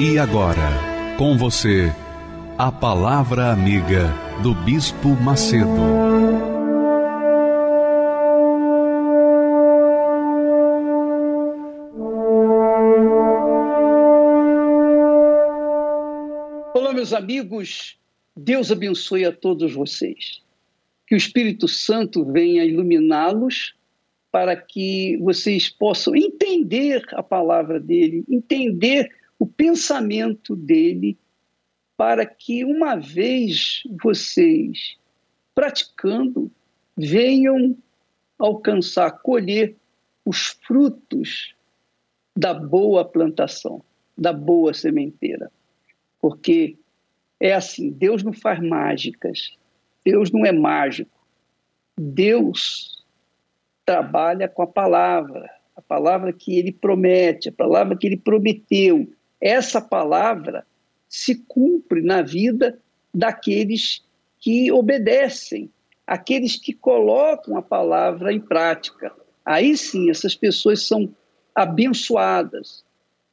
E agora, com você, a Palavra Amiga do Bispo Macedo. Olá, meus amigos, Deus abençoe a todos vocês. Que o Espírito Santo venha iluminá-los para que vocês possam entender a palavra dele, entender o pensamento dele, para que uma vez vocês praticando venham alcançar, colher os frutos da boa plantação, da boa sementeira. Porque é assim, Deus não faz mágicas, Deus não é mágico. Deus trabalha com a palavra, a palavra que ele promete, a palavra que ele prometeu essa palavra se cumpre na vida daqueles que obedecem, aqueles que colocam a palavra em prática. Aí sim, essas pessoas são abençoadas.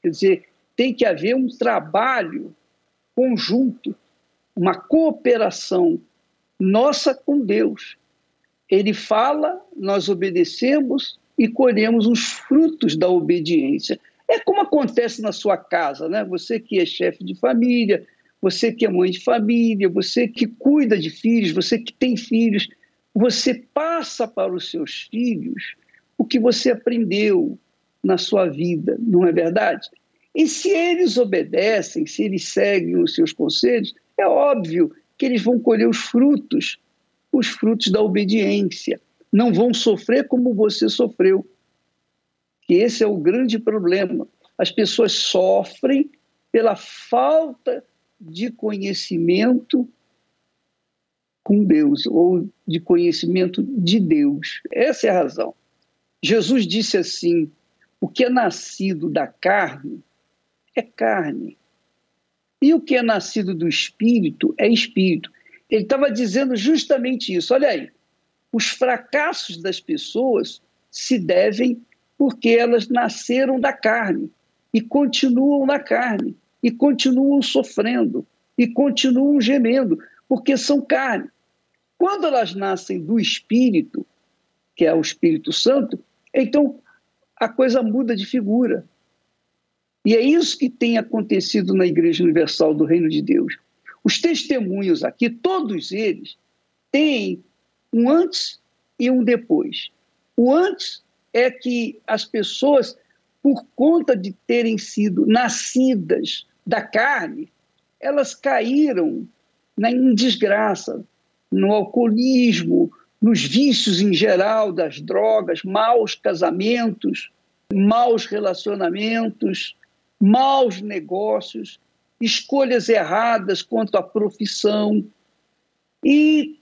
Quer dizer, tem que haver um trabalho conjunto, uma cooperação nossa com Deus. Ele fala, nós obedecemos e colhemos os frutos da obediência. É como acontece na sua casa, né? Você que é chefe de família, você que é mãe de família, você que cuida de filhos, você que tem filhos, você passa para os seus filhos o que você aprendeu na sua vida, não é verdade? E se eles obedecem, se eles seguem os seus conselhos, é óbvio que eles vão colher os frutos, os frutos da obediência. Não vão sofrer como você sofreu que esse é o grande problema. As pessoas sofrem pela falta de conhecimento com Deus, ou de conhecimento de Deus. Essa é a razão. Jesus disse assim: o que é nascido da carne é carne. E o que é nascido do espírito é espírito. Ele estava dizendo justamente isso. Olha aí, os fracassos das pessoas se devem porque elas nasceram da carne e continuam na carne e continuam sofrendo e continuam gemendo, porque são carne. Quando elas nascem do Espírito, que é o Espírito Santo, então a coisa muda de figura. E é isso que tem acontecido na Igreja Universal do Reino de Deus. Os testemunhos aqui, todos eles, têm um antes e um depois. O antes é que as pessoas, por conta de terem sido nascidas da carne, elas caíram na desgraça, no alcoolismo, nos vícios em geral das drogas, maus casamentos, maus relacionamentos, maus negócios, escolhas erradas quanto à profissão. E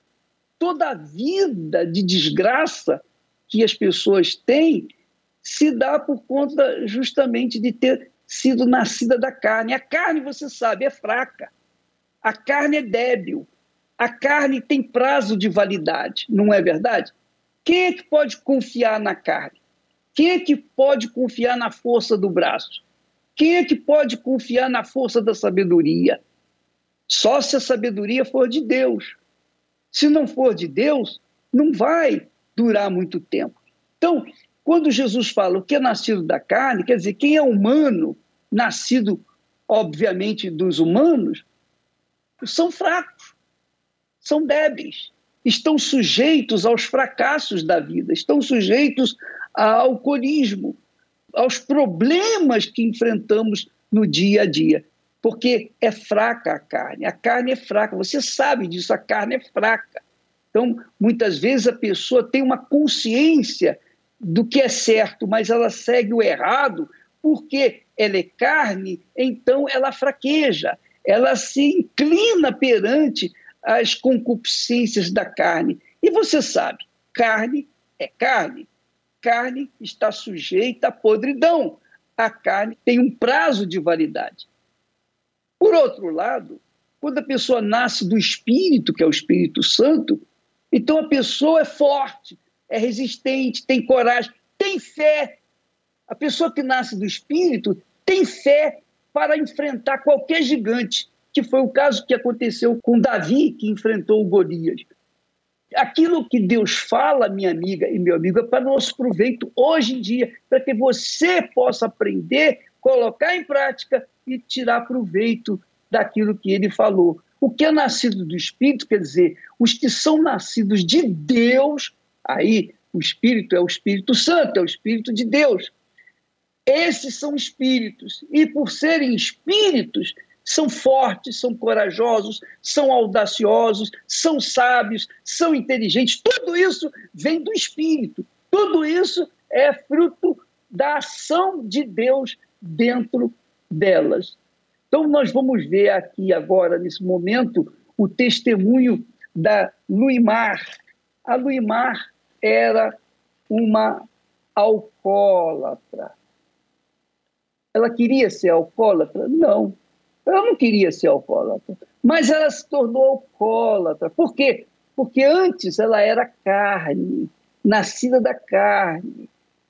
toda a vida de desgraça que as pessoas têm se dá por conta justamente de ter sido nascida da carne. A carne, você sabe, é fraca. A carne é débil. A carne tem prazo de validade, não é verdade? Quem é que pode confiar na carne? Quem é que pode confiar na força do braço? Quem é que pode confiar na força da sabedoria? Só se a sabedoria for de Deus. Se não for de Deus, não vai durar muito tempo. Então, quando Jesus fala o que é nascido da carne, quer dizer, quem é humano, nascido, obviamente, dos humanos, são fracos, são débeis, estão sujeitos aos fracassos da vida, estão sujeitos ao alcoolismo, aos problemas que enfrentamos no dia a dia, porque é fraca a carne, a carne é fraca, você sabe disso, a carne é fraca. Então, muitas vezes a pessoa tem uma consciência do que é certo, mas ela segue o errado porque ela é carne, então ela fraqueja, ela se inclina perante as concupiscências da carne. E você sabe, carne é carne. Carne está sujeita à podridão. A carne tem um prazo de validade. Por outro lado, quando a pessoa nasce do Espírito, que é o Espírito Santo, então a pessoa é forte, é resistente, tem coragem, tem fé. A pessoa que nasce do Espírito tem fé para enfrentar qualquer gigante, que foi o caso que aconteceu com Davi, que enfrentou o Golias. Aquilo que Deus fala, minha amiga e meu amigo, é para nosso proveito hoje em dia, para que você possa aprender, colocar em prática e tirar proveito daquilo que ele falou. O que é nascido do Espírito, quer dizer, os que são nascidos de Deus, aí o Espírito é o Espírito Santo, é o Espírito de Deus. Esses são espíritos, e por serem espíritos, são fortes, são corajosos, são audaciosos, são sábios, são inteligentes. Tudo isso vem do Espírito. Tudo isso é fruto da ação de Deus dentro delas. Então, nós vamos ver aqui agora, nesse momento, o testemunho da Luimar. A Luimar era uma alcoólatra. Ela queria ser alcoólatra? Não. Ela não queria ser alcoólatra, mas ela se tornou alcoólatra. Por quê? Porque antes ela era carne, nascida da carne.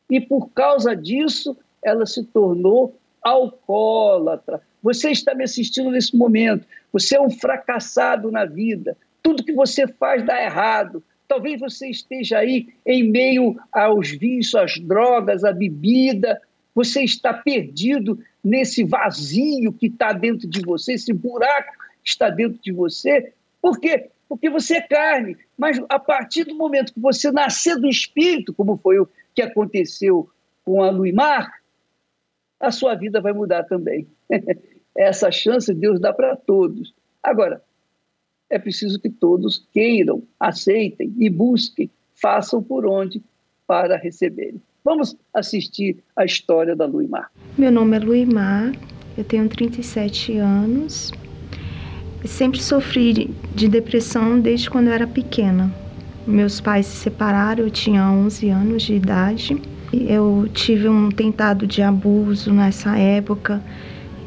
E por causa disso, ela se tornou alcoólatra. Você está me assistindo nesse momento. Você é um fracassado na vida. Tudo que você faz dá errado. Talvez você esteja aí em meio aos vícios, às drogas, à bebida. Você está perdido nesse vazio que está dentro de você, esse buraco que está dentro de você. Por quê? Porque você é carne. Mas a partir do momento que você nascer do espírito, como foi o que aconteceu com a Luimar, a sua vida vai mudar também. Essa chance Deus dá para todos. Agora, é preciso que todos queiram, aceitem e busquem, façam por onde para receberem. Vamos assistir a história da Luimar. Meu nome é Luimar, eu tenho 37 anos. Sempre sofri de depressão desde quando eu era pequena. Meus pais se separaram, eu tinha 11 anos de idade. Eu tive um tentado de abuso nessa época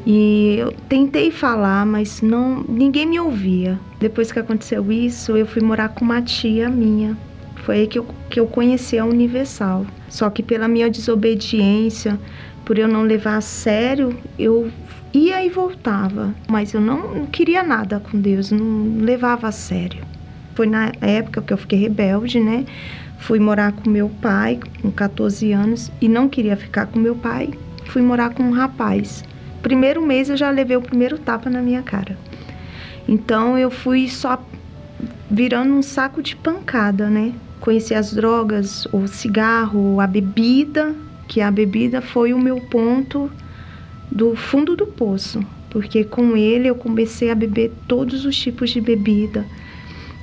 e eu tentei falar, mas não ninguém me ouvia. Depois que aconteceu isso, eu fui morar com uma tia minha. Foi aí que eu, que eu conheci a Universal. Só que pela minha desobediência, por eu não levar a sério, eu ia e voltava, mas eu não, queria nada com Deus, não levava a sério. Foi na época que eu fiquei rebelde, né? Fui morar com meu pai com 14 anos e não queria ficar com meu pai. Fui morar com um rapaz. Primeiro mês eu já levei o primeiro tapa na minha cara. Então eu fui só virando um saco de pancada, né? conheci as drogas, o cigarro, a bebida, que a bebida foi o meu ponto do fundo do poço, porque com ele eu comecei a beber todos os tipos de bebida.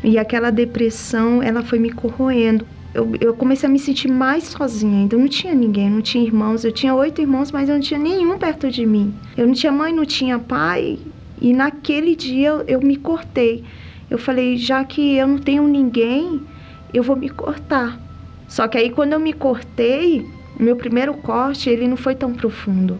E aquela depressão, ela foi me corroendo. Eu, eu comecei a me sentir mais sozinha ainda. Eu não tinha ninguém, não tinha irmãos. Eu tinha oito irmãos, mas eu não tinha nenhum perto de mim. Eu não tinha mãe, não tinha pai. E naquele dia eu, eu me cortei. Eu falei, já que eu não tenho ninguém, eu vou me cortar. Só que aí quando eu me cortei, meu primeiro corte, ele não foi tão profundo.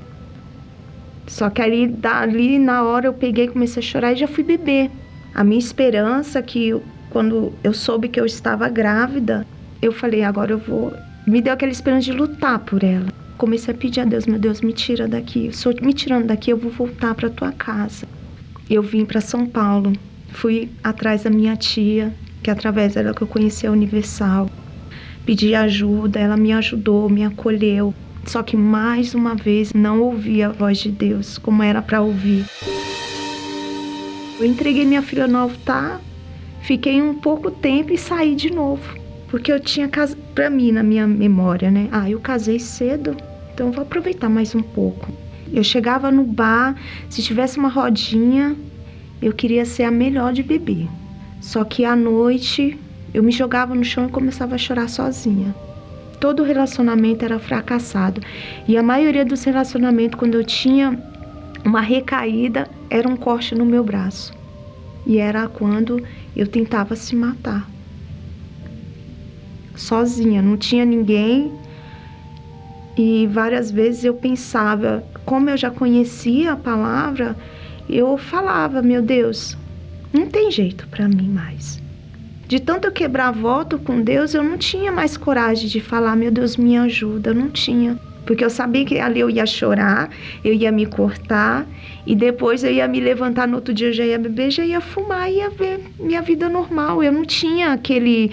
Só que ali, dali na hora eu peguei, comecei a chorar e já fui beber. A minha esperança que quando eu soube que eu estava grávida, eu falei, agora eu vou. Me deu aquela esperança de lutar por ela. Comecei a pedir a Deus, meu Deus, me tira daqui. Só me tirando daqui, eu vou voltar para tua casa. Eu vim para São Paulo. Fui atrás da minha tia, que através dela que eu conheci a Universal. Pedi ajuda, ela me ajudou, me acolheu. Só que mais uma vez não ouvi a voz de Deus como era para ouvir. Eu entreguei minha filha no altar, fiquei um pouco tempo e saí de novo. Porque eu tinha casa para mim na minha memória, né? Ah, eu casei cedo, então vou aproveitar mais um pouco. Eu chegava no bar, se tivesse uma rodinha, eu queria ser a melhor de beber. Só que à noite eu me jogava no chão e começava a chorar sozinha. todo relacionamento era fracassado. E a maioria dos relacionamentos, quando eu tinha uma recaída, era um corte no meu braço. E era quando eu tentava se matar. Sozinha, não tinha ninguém. E várias vezes eu pensava, como eu já conhecia a palavra, eu falava, meu Deus, não tem jeito para mim mais. De tanto eu quebrar voto com Deus, eu não tinha mais coragem de falar, meu Deus, me ajuda, eu não tinha. Porque eu sabia que ali eu ia chorar, eu ia me cortar e depois eu ia me levantar no outro dia, eu já ia beber, já ia fumar, ia ver minha vida normal. Eu não tinha aquele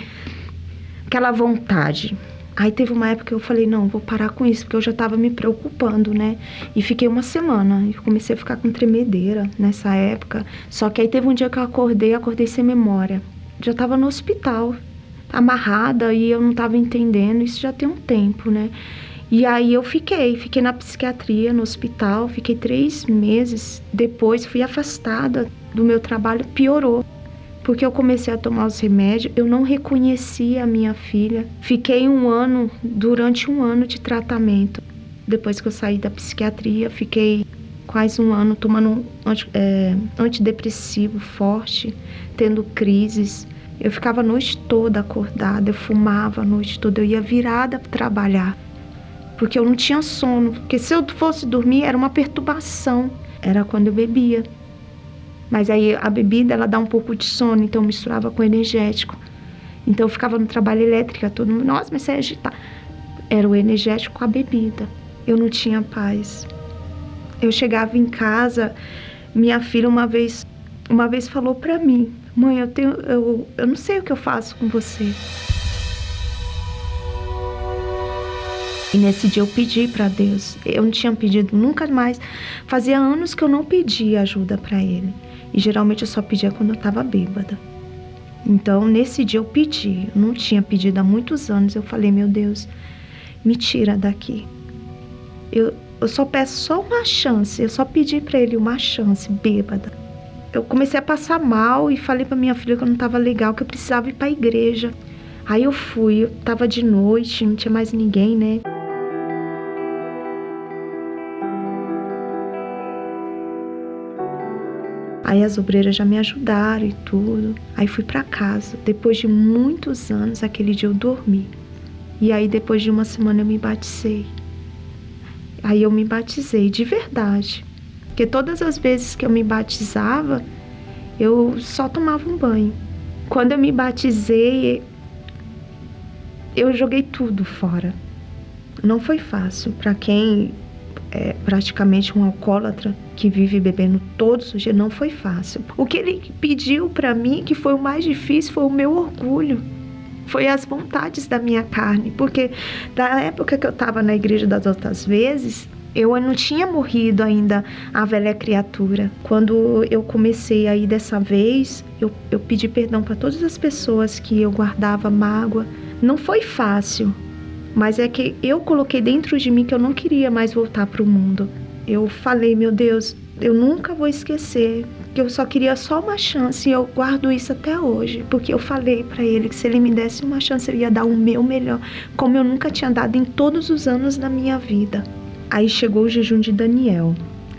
aquela vontade. Aí teve uma época que eu falei, não, vou parar com isso, porque eu já estava me preocupando, né? E fiquei uma semana, e comecei a ficar com tremedeira nessa época. Só que aí teve um dia que eu acordei, acordei sem memória já estava no hospital, amarrada e eu não estava entendendo. Isso já tem um tempo, né? E aí eu fiquei, fiquei na psiquiatria, no hospital, fiquei três meses. Depois fui afastada do meu trabalho, piorou. Porque eu comecei a tomar os remédios, eu não reconhecia a minha filha. Fiquei um ano, durante um ano de tratamento. Depois que eu saí da psiquiatria, fiquei quase um ano tomando é, antidepressivo forte, tendo crises. Eu ficava a noite toda acordada, eu fumava a noite toda, eu ia virada para trabalhar, porque eu não tinha sono. Porque se eu fosse dormir era uma perturbação, era quando eu bebia. Mas aí a bebida ela dá um pouco de sono, então misturava com energético. Então eu ficava no trabalho elétrico, todo mundo, nossa, mas você é agitar. Era o energético com a bebida. Eu não tinha paz. Eu chegava em casa, minha filha uma vez, uma vez falou para mim, Mãe, eu tenho. Eu, eu não sei o que eu faço com você. E nesse dia eu pedi para Deus. Eu não tinha pedido nunca mais. Fazia anos que eu não pedia ajuda para Ele. E geralmente eu só pedia quando eu estava bêbada. Então nesse dia eu pedi. Eu não tinha pedido há muitos anos. Eu falei, meu Deus, me tira daqui. Eu, eu só peço só uma chance. Eu só pedi para Ele uma chance, bêbada eu comecei a passar mal e falei para minha filha que eu não estava legal, que eu precisava ir para a igreja. Aí eu fui, eu tava de noite, não tinha mais ninguém, né? Aí as obreiras já me ajudaram e tudo. Aí fui para casa. Depois de muitos anos, aquele dia eu dormi. E aí depois de uma semana eu me batizei. Aí eu me batizei de verdade. Porque todas as vezes que eu me batizava, eu só tomava um banho. Quando eu me batizei, eu joguei tudo fora. Não foi fácil para quem é praticamente um alcoólatra que vive bebendo todos os dias, não foi fácil. O que ele pediu para mim, que foi o mais difícil, foi o meu orgulho. Foi as vontades da minha carne, porque da época que eu estava na igreja das outras vezes, eu não tinha morrido ainda a velha criatura. Quando eu comecei aí dessa vez, eu, eu pedi perdão para todas as pessoas que eu guardava mágoa. Não foi fácil, mas é que eu coloquei dentro de mim que eu não queria mais voltar para o mundo. Eu falei, meu Deus, eu nunca vou esquecer que eu só queria só uma chance e eu guardo isso até hoje, porque eu falei para ele que se ele me desse uma chance eu ia dar o meu melhor, como eu nunca tinha dado em todos os anos da minha vida. Aí chegou o jejum de Daniel.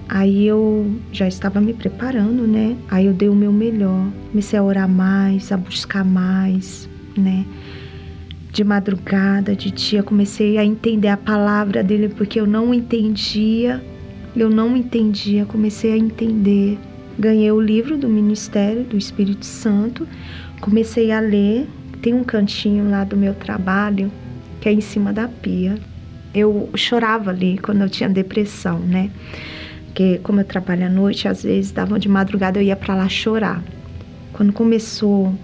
Aí eu já estava me preparando, né? Aí eu dei o meu melhor. Comecei a orar mais, a buscar mais, né? De madrugada, de dia, comecei a entender a palavra dele porque eu não entendia. Eu não entendia, comecei a entender. Ganhei o livro do Ministério do Espírito Santo, comecei a ler. Tem um cantinho lá do meu trabalho que é em cima da pia eu chorava ali quando eu tinha depressão, né? Porque como eu trabalho à noite, às vezes dava de madrugada eu ia para lá chorar. Quando começou,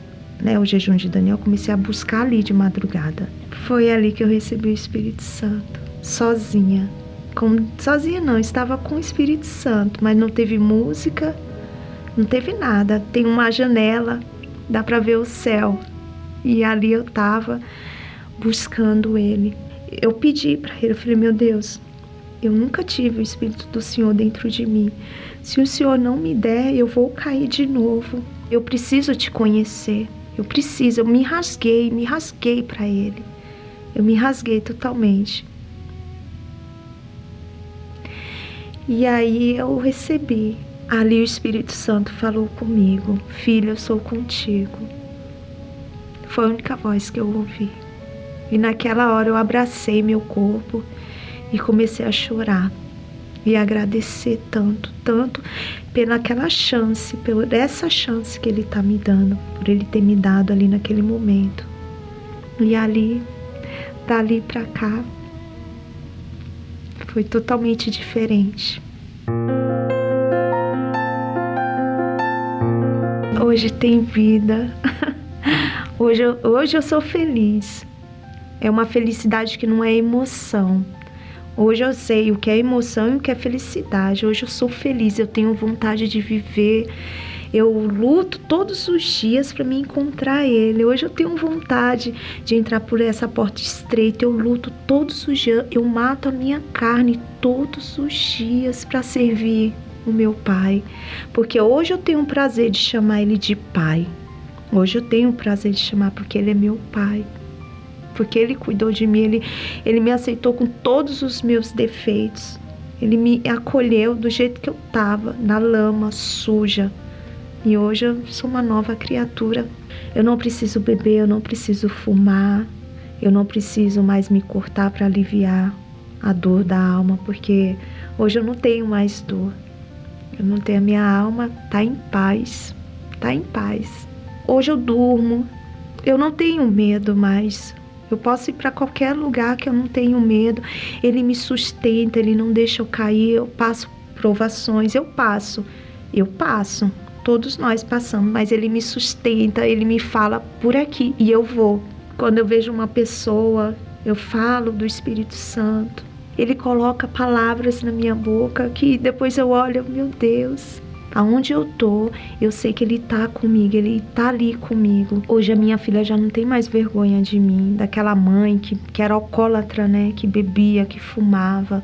né, o jejum de Daniel, comecei a buscar ali de madrugada. Foi ali que eu recebi o Espírito Santo, sozinha. Com, sozinha não, estava com o Espírito Santo, mas não teve música, não teve nada. Tem uma janela, dá para ver o céu. E ali eu estava buscando ele eu pedi para ele, eu falei, meu Deus, eu nunca tive o Espírito do Senhor dentro de mim. Se o Senhor não me der, eu vou cair de novo. Eu preciso te conhecer. Eu preciso. Eu me rasguei, me rasguei para Ele. Eu me rasguei totalmente. E aí eu recebi. Ali o Espírito Santo falou comigo: Filho, eu sou contigo. Foi a única voz que eu ouvi. E naquela hora eu abracei meu corpo e comecei a chorar e agradecer tanto, tanto pelaquela chance, por essa chance que ele está me dando, por ele ter me dado ali naquele momento. E ali, dali para cá, foi totalmente diferente. Hoje tem vida. Hoje hoje eu sou feliz. É uma felicidade que não é emoção. Hoje eu sei o que é emoção e o que é felicidade. Hoje eu sou feliz, eu tenho vontade de viver. Eu luto todos os dias para me encontrar Ele. Hoje eu tenho vontade de entrar por essa porta estreita. Eu luto todos os dias. Eu mato a minha carne todos os dias para servir o meu Pai. Porque hoje eu tenho o prazer de chamar Ele de Pai. Hoje eu tenho o prazer de chamar porque Ele é meu Pai porque Ele cuidou de mim, Ele, ele me aceitou com todos os meus defeitos. Ele me acolheu do jeito que eu estava, na lama, suja. E hoje eu sou uma nova criatura. Eu não preciso beber, eu não preciso fumar, eu não preciso mais me cortar para aliviar a dor da alma, porque hoje eu não tenho mais dor. Eu não tenho a minha alma tá em paz, tá em paz. Hoje eu durmo, eu não tenho medo mais. Eu posso ir para qualquer lugar que eu não tenho medo. Ele me sustenta, ele não deixa eu cair. Eu passo provações, eu passo, eu passo. Todos nós passamos, mas ele me sustenta, ele me fala por aqui e eu vou. Quando eu vejo uma pessoa, eu falo do Espírito Santo. Ele coloca palavras na minha boca que depois eu olho, meu Deus, Aonde eu tô, eu sei que ele tá comigo, ele tá ali comigo. Hoje a minha filha já não tem mais vergonha de mim, daquela mãe que, que era alcoólatra, né? Que bebia, que fumava.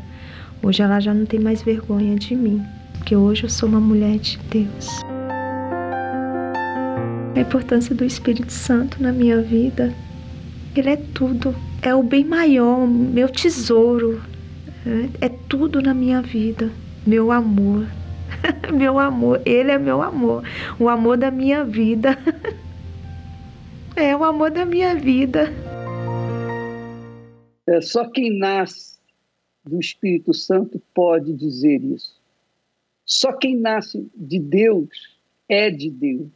Hoje ela já não tem mais vergonha de mim, porque hoje eu sou uma mulher de Deus. A importância do Espírito Santo na minha vida, ele é tudo. É o bem maior, meu tesouro. É, é tudo na minha vida, meu amor. meu amor, ele é meu amor, o amor da minha vida. é o amor da minha vida. É só quem nasce do Espírito Santo pode dizer isso. Só quem nasce de Deus é de Deus.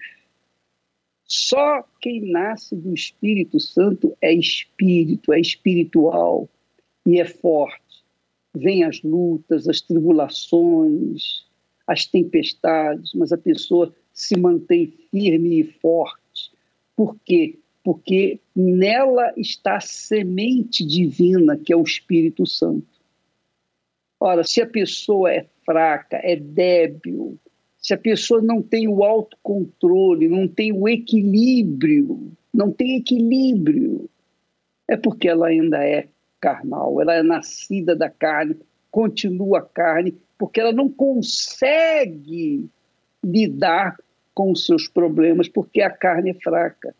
Só quem nasce do Espírito Santo é espírito, é espiritual e é forte. Vem as lutas, as tribulações, as tempestades, mas a pessoa se mantém firme e forte. Por quê? Porque nela está a semente divina, que é o Espírito Santo. Ora, se a pessoa é fraca, é débil, se a pessoa não tem o autocontrole, não tem o equilíbrio, não tem equilíbrio, é porque ela ainda é carnal, ela é nascida da carne, continua carne porque ela não consegue lidar com os seus problemas, porque a carne é fraca.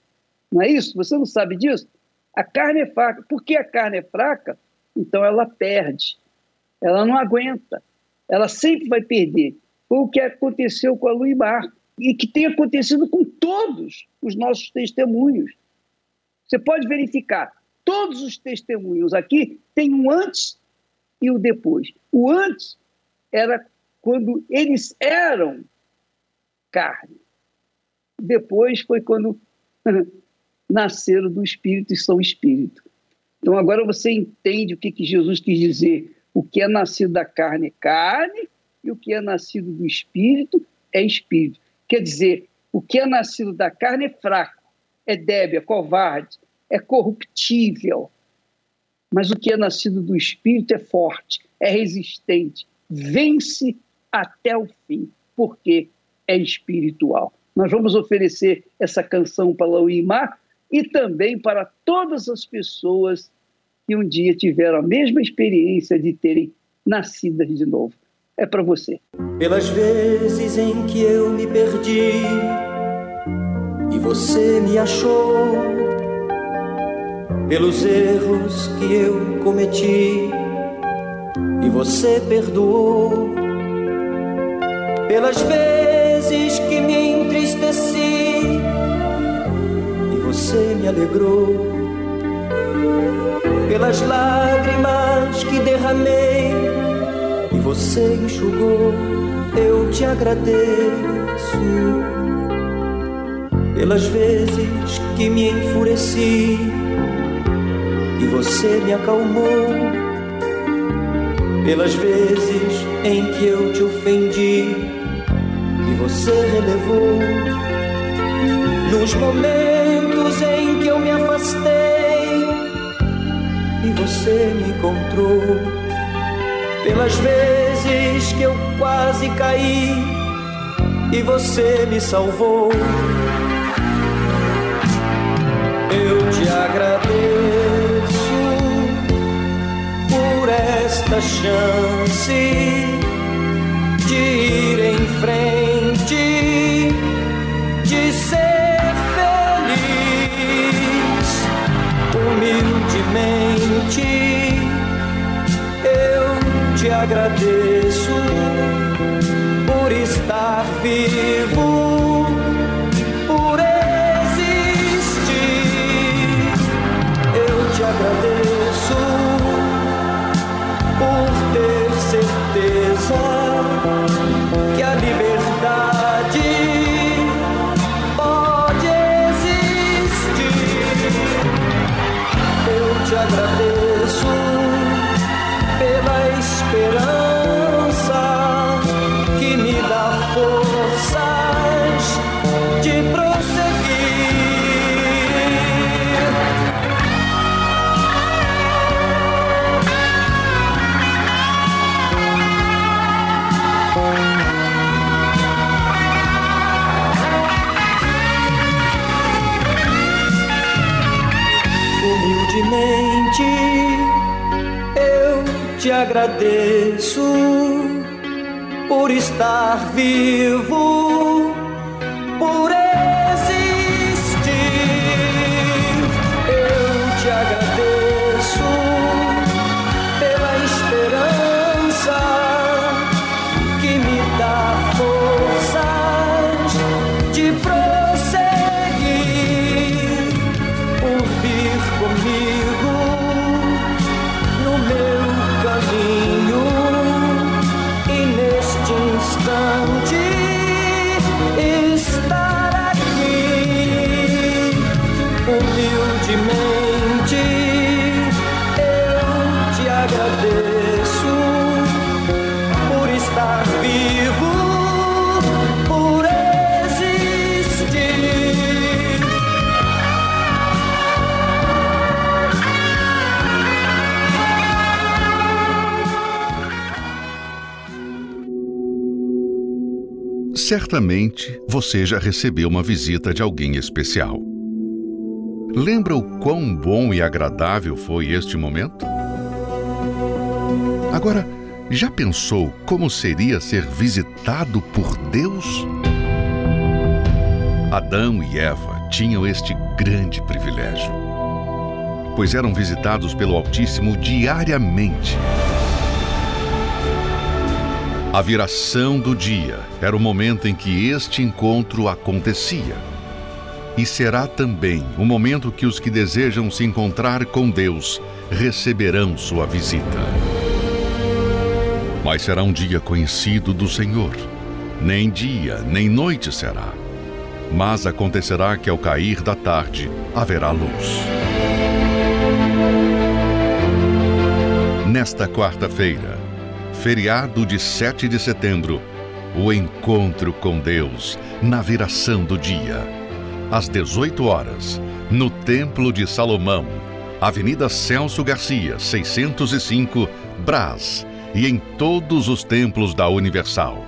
Não é isso? Você não sabe disso? A carne é fraca. Porque a carne é fraca, então ela perde. Ela não aguenta. Ela sempre vai perder. Foi o que aconteceu com a Luimar e que tem acontecido com todos os nossos testemunhos. Você pode verificar, todos os testemunhos aqui têm um antes e o depois. O antes era quando eles eram carne. Depois foi quando nasceram do Espírito e são Espírito. Então agora você entende o que, que Jesus quis dizer. O que é nascido da carne é carne e o que é nascido do Espírito é Espírito. Quer dizer, o que é nascido da carne é fraco, é débil, é covarde, é corruptível. Mas o que é nascido do Espírito é forte, é resistente, vence até o fim, porque é espiritual. Nós vamos oferecer essa canção para Lauimar e também para todas as pessoas que um dia tiveram a mesma experiência de terem nascidas de novo. É para você. Pelas vezes em que eu me perdi e você me achou pelos erros que eu cometi e você perdoou, pelas vezes que me entristeci e você me alegrou, pelas lágrimas que derramei e você enxugou, eu te agradeço. Pelas vezes que me enfureci e você me acalmou, pelas vezes em que eu te ofendi e você relevou, nos momentos em que eu me afastei e você me encontrou, pelas vezes que eu quase caí e você me salvou esta chance de ir em frente, de ser feliz humildemente. Eu te agradeço por estar vivo. Agradeço por estar vivo, Certamente você já recebeu uma visita de alguém especial. Lembra o quão bom e agradável foi este momento? Agora, já pensou como seria ser visitado por Deus? Adão e Eva tinham este grande privilégio, pois eram visitados pelo Altíssimo diariamente. A viração do dia era o momento em que este encontro acontecia. E será também o momento que os que desejam se encontrar com Deus receberão sua visita. Mas será um dia conhecido do Senhor. Nem dia, nem noite será. Mas acontecerá que ao cair da tarde haverá luz. Nesta quarta-feira, feriado de 7 de setembro, o encontro com Deus na viração do dia. Às 18 horas, no Templo de Salomão, Avenida Celso Garcia, 605, Brás, e em todos os templos da Universal.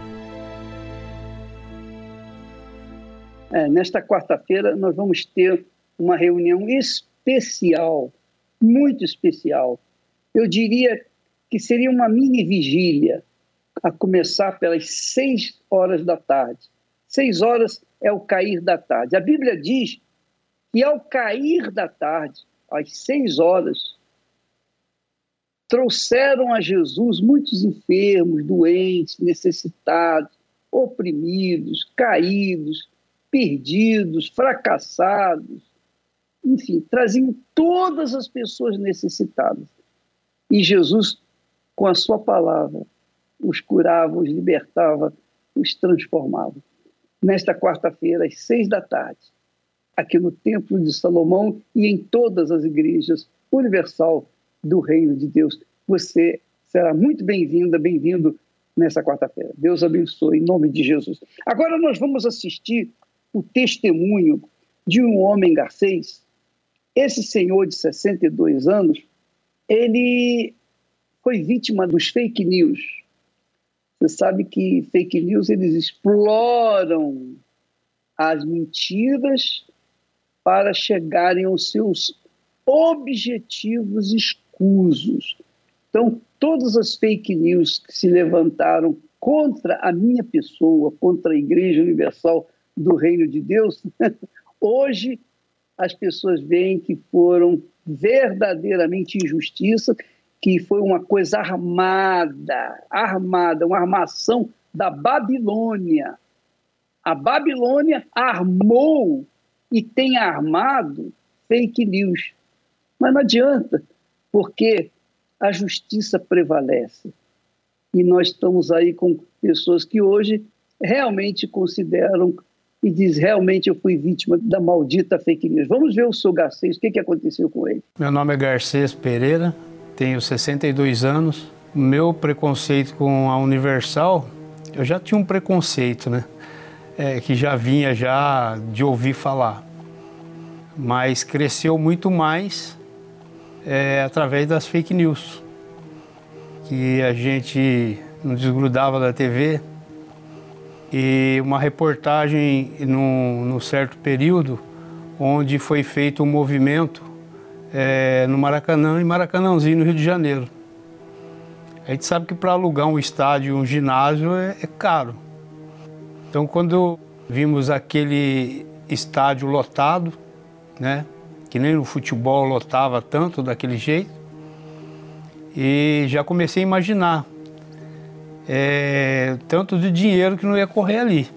É, nesta quarta-feira, nós vamos ter uma reunião especial, muito especial. Eu diria que seria uma mini vigília, a começar pelas seis horas da tarde. Seis horas é o cair da tarde. A Bíblia diz que ao cair da tarde às seis horas, trouxeram a Jesus muitos enfermos, doentes, necessitados, oprimidos, caídos, perdidos, fracassados, enfim, traziam todas as pessoas necessitadas. E Jesus, com a sua palavra, os curava, os libertava, os transformava. Nesta quarta-feira, às seis da tarde, aqui no Templo de Salomão e em todas as igrejas universal do Reino de Deus, você será muito bem-vinda, bem-vindo nessa quarta-feira. Deus abençoe, em nome de Jesus. Agora nós vamos assistir o testemunho de um homem garcês. Esse senhor de 62 anos, ele foi vítima dos fake news. Você sabe que fake news eles exploram as mentiras para chegarem aos seus objetivos escusos. Então, todas as fake news que se levantaram contra a minha pessoa, contra a Igreja Universal do Reino de Deus, hoje as pessoas veem que foram verdadeiramente injustiça, que foi uma coisa armada, armada, uma armação da Babilônia. A Babilônia armou e tem armado fake news. Mas não adianta, porque a justiça prevalece. E nós estamos aí com pessoas que hoje realmente consideram e diz realmente eu fui vítima da maldita fake news. Vamos ver o seu Garcês, o que, que aconteceu com ele? Meu nome é Garcês Pereira, tenho 62 anos. Meu preconceito com a Universal, eu já tinha um preconceito, né? É, que já vinha já de ouvir falar. Mas cresceu muito mais é, através das fake news. Que a gente não desgrudava da TV, e uma reportagem num, num certo período onde foi feito um movimento é, no Maracanã, em Maracanãzinho, no Rio de Janeiro. A gente sabe que para alugar um estádio, um ginásio é, é caro. Então, quando vimos aquele estádio lotado, né, que nem no futebol lotava tanto daquele jeito, e já comecei a imaginar é, tanto de dinheiro que não ia correr ali.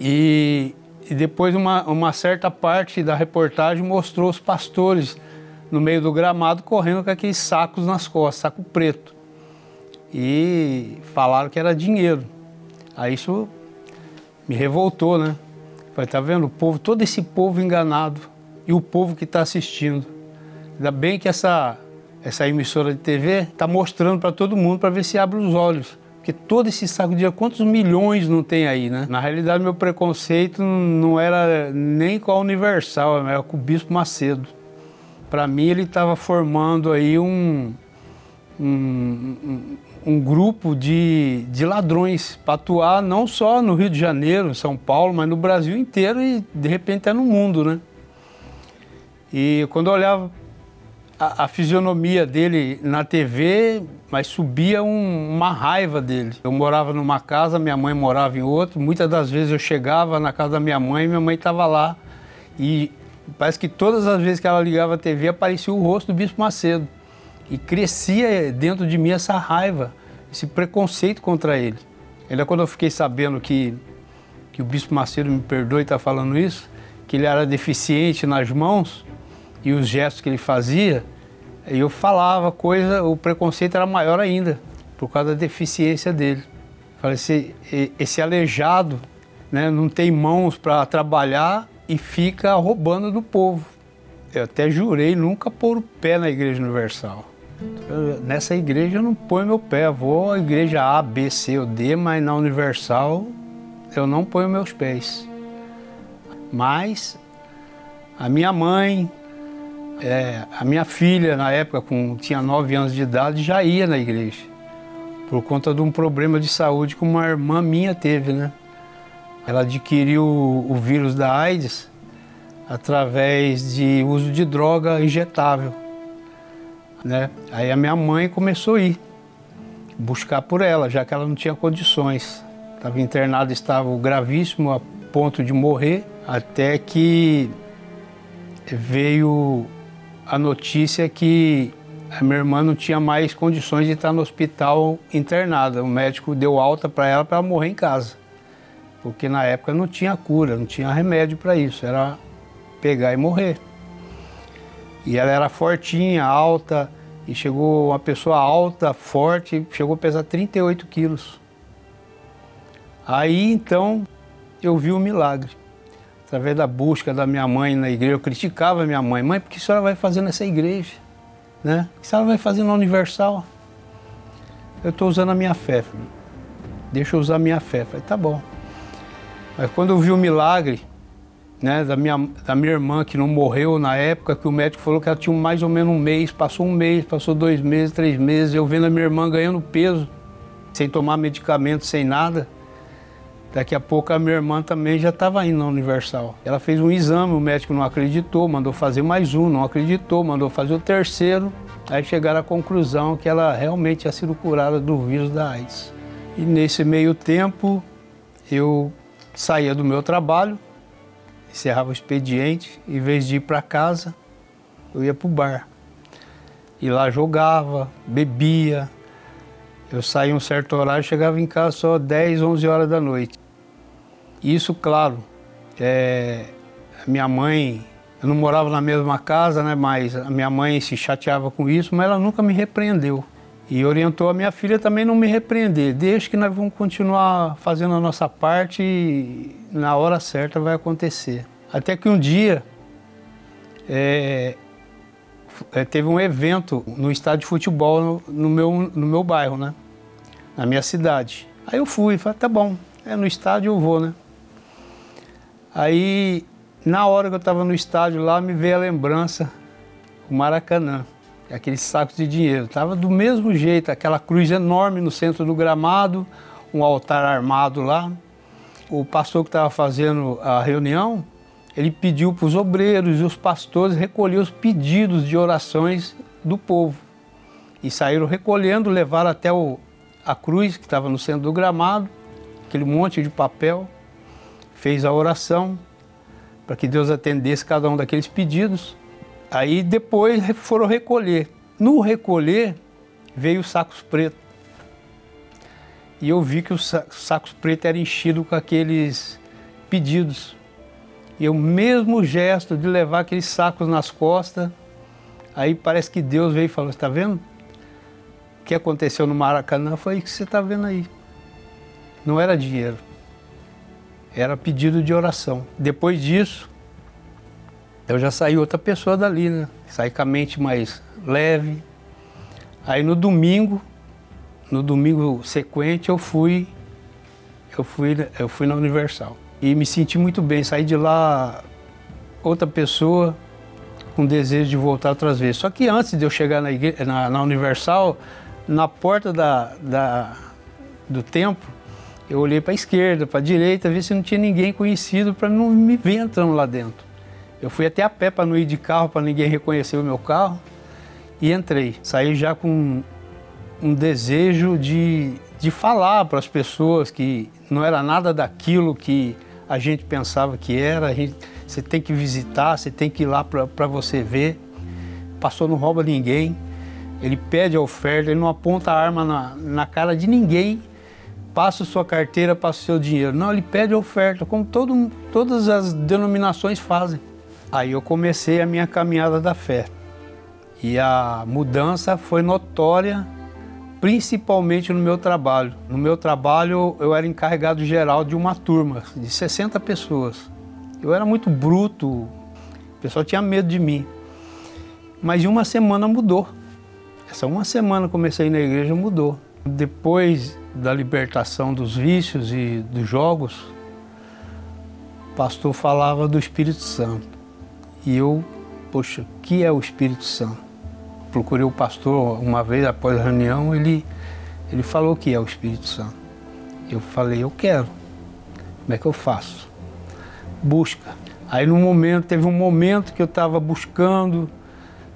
E, e depois uma, uma certa parte da reportagem mostrou os pastores no meio do gramado correndo com aqueles sacos nas costas, saco preto. E falaram que era dinheiro. Aí isso me revoltou, né? Falei, tá vendo? O povo, todo esse povo enganado e o povo que está assistindo. Ainda bem que essa essa emissora de TV está mostrando para todo mundo para ver se abre os olhos. Porque todo esse saco de dinheiro, quantos milhões não tem aí, né? Na realidade, meu preconceito não era nem com a Universal, era com o Bispo Macedo. Para mim, ele estava formando aí um, um, um, um grupo de, de ladrões para atuar não só no Rio de Janeiro, São Paulo, mas no Brasil inteiro e de repente até no mundo, né? E quando eu olhava a, a, fisionomia dele na TV, mas subia um, uma raiva dele. Eu morava numa casa, minha mãe morava em outra. Muitas das vezes eu chegava na casa da minha mãe e minha mãe estava lá. E parece que todas as vezes que ela ligava a TV aparecia o rosto do Bispo Macedo. E crescia dentro de mim essa raiva, esse preconceito contra ele. Ainda quando eu fiquei sabendo que, que o Bispo Macedo me perdoe estar tá falando isso, que ele era deficiente nas mãos, e os gestos que ele fazia, eu falava coisa, o preconceito era maior ainda, por causa da deficiência dele. Falei, esse, esse aleijado né, não tem mãos para trabalhar e fica roubando do povo. Eu até jurei nunca pôr o pé na Igreja Universal. Nessa igreja eu não ponho meu pé, vou à igreja A, B, C ou D, mas na Universal eu não ponho meus pés. Mas a minha mãe, é, a minha filha, na época, com, tinha 9 anos de idade, já ia na igreja. Por conta de um problema de saúde que uma irmã minha teve, né? Ela adquiriu o, o vírus da AIDS através de uso de droga injetável. Né? Aí a minha mãe começou a ir buscar por ela, já que ela não tinha condições. Estava internada, estava gravíssimo, a ponto de morrer, até que veio a notícia que a minha irmã não tinha mais condições de estar no hospital internada. O médico deu alta para ela para ela morrer em casa. Porque na época não tinha cura, não tinha remédio para isso, era pegar e morrer. E ela era fortinha, alta, e chegou uma pessoa alta, forte, chegou a pesar 38 quilos. Aí então eu vi o milagre. Através da busca da minha mãe na igreja, eu criticava minha mãe. Mãe, por que a senhora vai fazer nessa igreja? Né? O que a senhora vai fazer na Universal? Eu estou usando a minha fé, filho. Deixa eu usar a minha fé. Falei, tá bom. Mas quando eu vi o milagre, né, da, minha, da minha irmã que não morreu na época, que o médico falou que ela tinha mais ou menos um mês, passou um mês, passou dois meses, três meses, eu vendo a minha irmã ganhando peso, sem tomar medicamento, sem nada. Daqui a pouco a minha irmã também já estava indo na Universal. Ela fez um exame, o médico não acreditou, mandou fazer mais um, não acreditou, mandou fazer o terceiro. Aí chegaram à conclusão que ela realmente tinha sido curada do vírus da AIDS. E nesse meio tempo, eu saía do meu trabalho, encerrava o expediente, em vez de ir para casa, eu ia para o bar. E lá jogava, bebia. Eu saía um certo horário, chegava em casa só 10, 11 horas da noite. Isso, claro, é, minha mãe, eu não morava na mesma casa, né, mas a minha mãe se chateava com isso, mas ela nunca me repreendeu. E orientou a minha filha também não me repreender. Deixa que nós vamos continuar fazendo a nossa parte e na hora certa vai acontecer. Até que um dia é, teve um evento no estádio de futebol no, no, meu, no meu bairro, né? Na minha cidade. Aí eu fui, falei, tá bom, é no estádio eu vou, né? Aí, na hora que eu estava no estádio lá, me veio a lembrança, o Maracanã aqueles sacos de dinheiro. Estava do mesmo jeito, aquela cruz enorme no centro do gramado, um altar armado lá. O pastor que estava fazendo a reunião, ele pediu para os obreiros e os pastores recolher os pedidos de orações do povo. E saíram recolhendo, levaram até o, a cruz que estava no centro do gramado, aquele monte de papel, fez a oração para que Deus atendesse cada um daqueles pedidos. Aí depois foram recolher. No recolher veio os sacos pretos. E eu vi que os sacos pretos eram enchidos com aqueles pedidos. E o mesmo gesto de levar aqueles sacos nas costas, aí parece que Deus veio e falou: Está vendo? O que aconteceu no Maracanã foi isso que você está vendo aí. Não era dinheiro, era pedido de oração. Depois disso, eu já saí outra pessoa dali, né? Saí com a mente mais leve. Aí no domingo, no domingo sequente, eu fui, eu fui, eu fui na Universal. E me senti muito bem. Saí de lá outra pessoa com desejo de voltar outras vezes. Só que antes de eu chegar na, na, na Universal, na porta da, da, do templo, eu olhei para a esquerda, para a direita, ver se não tinha ninguém conhecido para não me ver entrando lá dentro. Eu fui até a pé para não ir de carro, para ninguém reconhecer o meu carro, e entrei. Saí já com um desejo de, de falar para as pessoas que não era nada daquilo que a gente pensava que era. Gente, você tem que visitar, você tem que ir lá para você ver. Pastor não rouba ninguém, ele pede a oferta, ele não aponta a arma na, na cara de ninguém, passa sua carteira, passa o seu dinheiro. Não, ele pede a oferta, como todo, todas as denominações fazem. Aí eu comecei a minha caminhada da fé. E a mudança foi notória, principalmente no meu trabalho. No meu trabalho, eu era encarregado geral de uma turma de 60 pessoas. Eu era muito bruto, o pessoal tinha medo de mim. Mas em uma semana mudou. Essa uma semana comecei na igreja mudou. Depois da libertação dos vícios e dos jogos, o pastor falava do Espírito Santo. E eu, poxa, o que é o Espírito Santo? Procurei o pastor uma vez após a reunião, ele, ele falou que é o Espírito Santo. Eu falei, eu quero. Como é que eu faço? Busca. Aí no momento, teve um momento que eu estava buscando,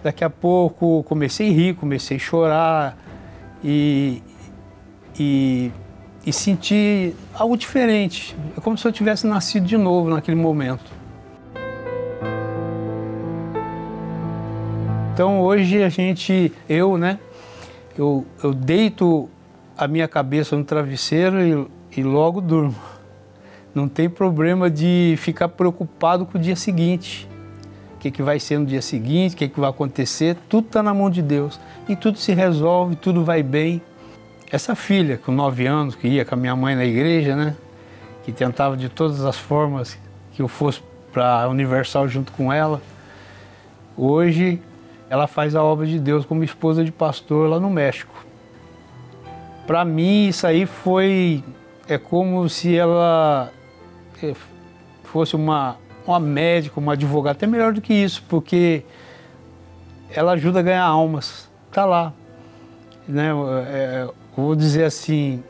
daqui a pouco comecei a rir, comecei a chorar e, e, e senti algo diferente. É como se eu tivesse nascido de novo naquele momento. Então hoje a gente, eu, né, eu, eu deito a minha cabeça no travesseiro e, e logo durmo. Não tem problema de ficar preocupado com o dia seguinte. O que, que vai ser no dia seguinte, o que, que vai acontecer, tudo está na mão de Deus. E tudo se resolve, tudo vai bem. Essa filha, com nove anos, que ia com a minha mãe na igreja, né? Que tentava de todas as formas que eu fosse para a Universal junto com ela. Hoje ela faz a obra de Deus como esposa de pastor lá no México. Para mim isso aí foi é como se ela é, fosse uma uma médica, uma advogada, até melhor do que isso, porque ela ajuda a ganhar almas. Tá lá, né? É, vou dizer assim,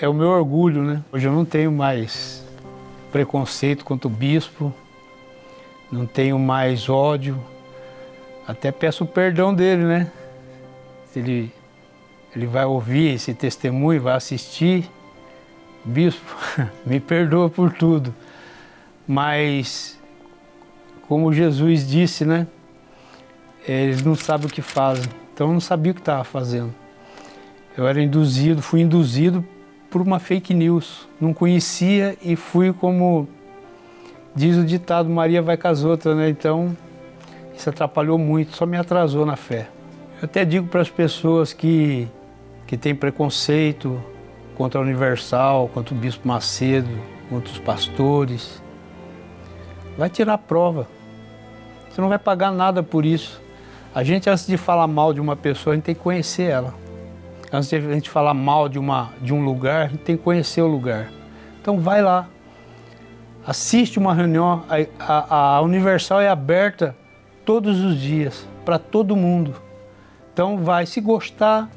é o meu orgulho, né? Hoje eu não tenho mais preconceito contra o bispo, não tenho mais ódio, até peço perdão dele, né? Se ele, ele vai ouvir esse testemunho, vai assistir, bispo, me perdoa por tudo. Mas, como Jesus disse, né? Eles não sabem o que fazem. Então eu não sabia o que estava fazendo. Eu era induzido, fui induzido por uma fake news. Não conhecia e fui como diz o ditado, Maria vai com as outras, né? Então isso atrapalhou muito, só me atrasou na fé. Eu até digo para as pessoas que, que têm preconceito contra a Universal, contra o Bispo Macedo, contra os pastores, vai tirar a prova. Você não vai pagar nada por isso. A gente, antes de falar mal de uma pessoa, a gente tem que conhecer ela. Antes de a gente falar mal de, uma, de um lugar, a gente tem que conhecer o lugar. Então vai lá, assiste uma reunião. A, a, a Universal é aberta todos os dias, para todo mundo. Então vai, se gostar,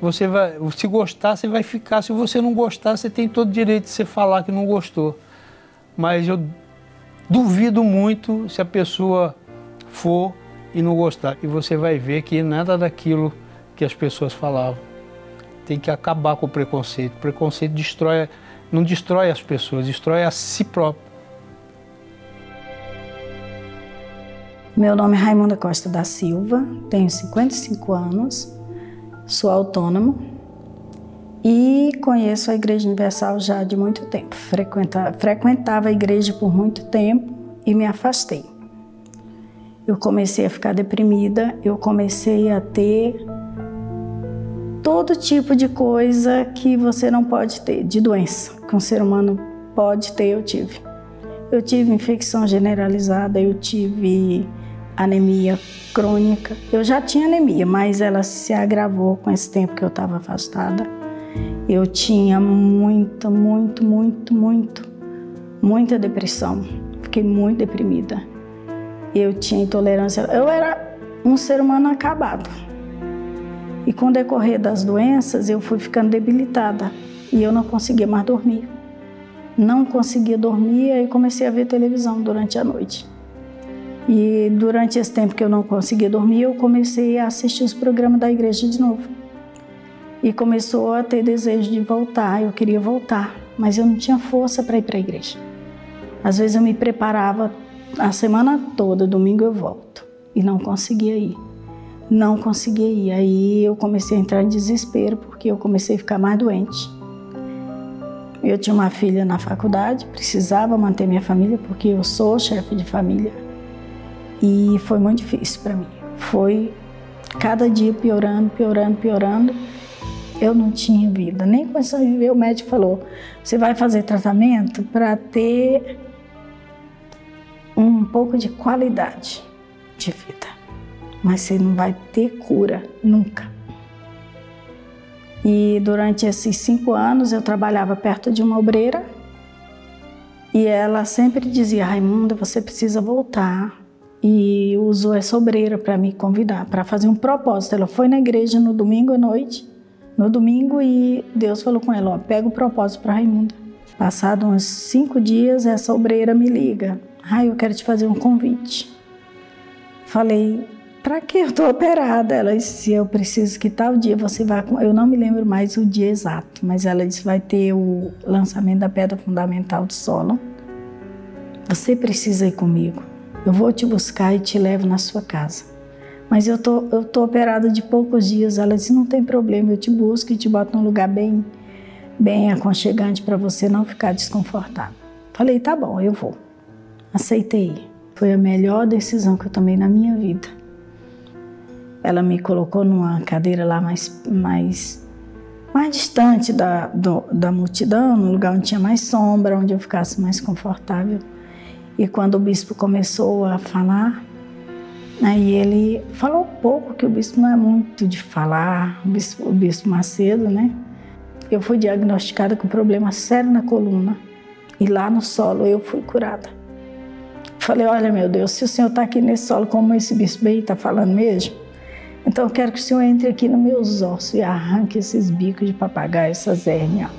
você vai, se gostar, você vai ficar. Se você não gostar, você tem todo o direito de você falar que não gostou. Mas eu duvido muito se a pessoa for e não gostar. E você vai ver que nada daquilo que as pessoas falavam. Tem que acabar com o preconceito. O preconceito destrói, não destrói as pessoas, destrói a si próprio. Meu nome é Raimunda Costa da Silva, tenho 55 anos, sou autônomo e conheço a Igreja Universal já de muito tempo. Frequenta, frequentava a igreja por muito tempo e me afastei. Eu comecei a ficar deprimida, eu comecei a ter todo tipo de coisa que você não pode ter, de doença, que um ser humano pode ter, eu tive. Eu tive infecção generalizada, eu tive anemia crônica. Eu já tinha anemia, mas ela se agravou com esse tempo que eu estava afastada. Eu tinha muito, muito, muito, muito, muita depressão. Fiquei muito deprimida. Eu tinha intolerância. Eu era um ser humano acabado. E com o decorrer das doenças, eu fui ficando debilitada e eu não conseguia mais dormir. Não conseguia dormir e comecei a ver televisão durante a noite. E durante esse tempo que eu não conseguia dormir, eu comecei a assistir os programas da igreja de novo. E começou a ter desejo de voltar, eu queria voltar, mas eu não tinha força para ir para a igreja. Às vezes eu me preparava a semana toda, domingo eu volto, e não conseguia ir. Não conseguia ir. Aí eu comecei a entrar em desespero porque eu comecei a ficar mais doente. Eu tinha uma filha na faculdade, precisava manter minha família porque eu sou chefe de família e foi muito difícil para mim. Foi cada dia piorando, piorando, piorando. Eu não tinha vida, nem começou a viver. O médico falou: você vai fazer tratamento para ter um pouco de qualidade de vida, mas você não vai ter cura nunca. E durante esses cinco anos eu trabalhava perto de uma obreira e ela sempre dizia: Raimunda, você precisa voltar e usou essa obreira para me convidar, para fazer um propósito. Ela foi na igreja no domingo à noite, no domingo, e Deus falou com ela: ó, pega o propósito para Raimunda. Passado uns cinco dias, essa obreira me liga: ai, eu quero te fazer um convite. Falei: para que eu tô operada? Ela disse: eu preciso que tal dia você vá. Eu não me lembro mais o dia exato, mas ela disse: vai ter o lançamento da pedra fundamental do solo. Você precisa ir comigo. Eu vou te buscar e te levo na sua casa. Mas eu tô, eu tô operada de poucos dias. Ela disse: não tem problema, eu te busco e te boto num lugar bem, bem aconchegante para você não ficar desconfortável. Falei: tá bom, eu vou. Aceitei. Foi a melhor decisão que eu tomei na minha vida. Ela me colocou numa cadeira lá mais, mais, mais distante da, do, da multidão, num lugar onde tinha mais sombra, onde eu ficasse mais confortável. E quando o bispo começou a falar, Aí ele falou pouco, que o bispo não é muito de falar, o bispo, o bispo Macedo, né? Eu fui diagnosticada com problema sério na coluna e lá no solo eu fui curada. Falei, olha meu Deus, se o Senhor está aqui nesse solo como esse bispo bem está falando mesmo, então eu quero que o Senhor entre aqui nos meus ossos e arranque esses bicos de papagaio, essas hérnias,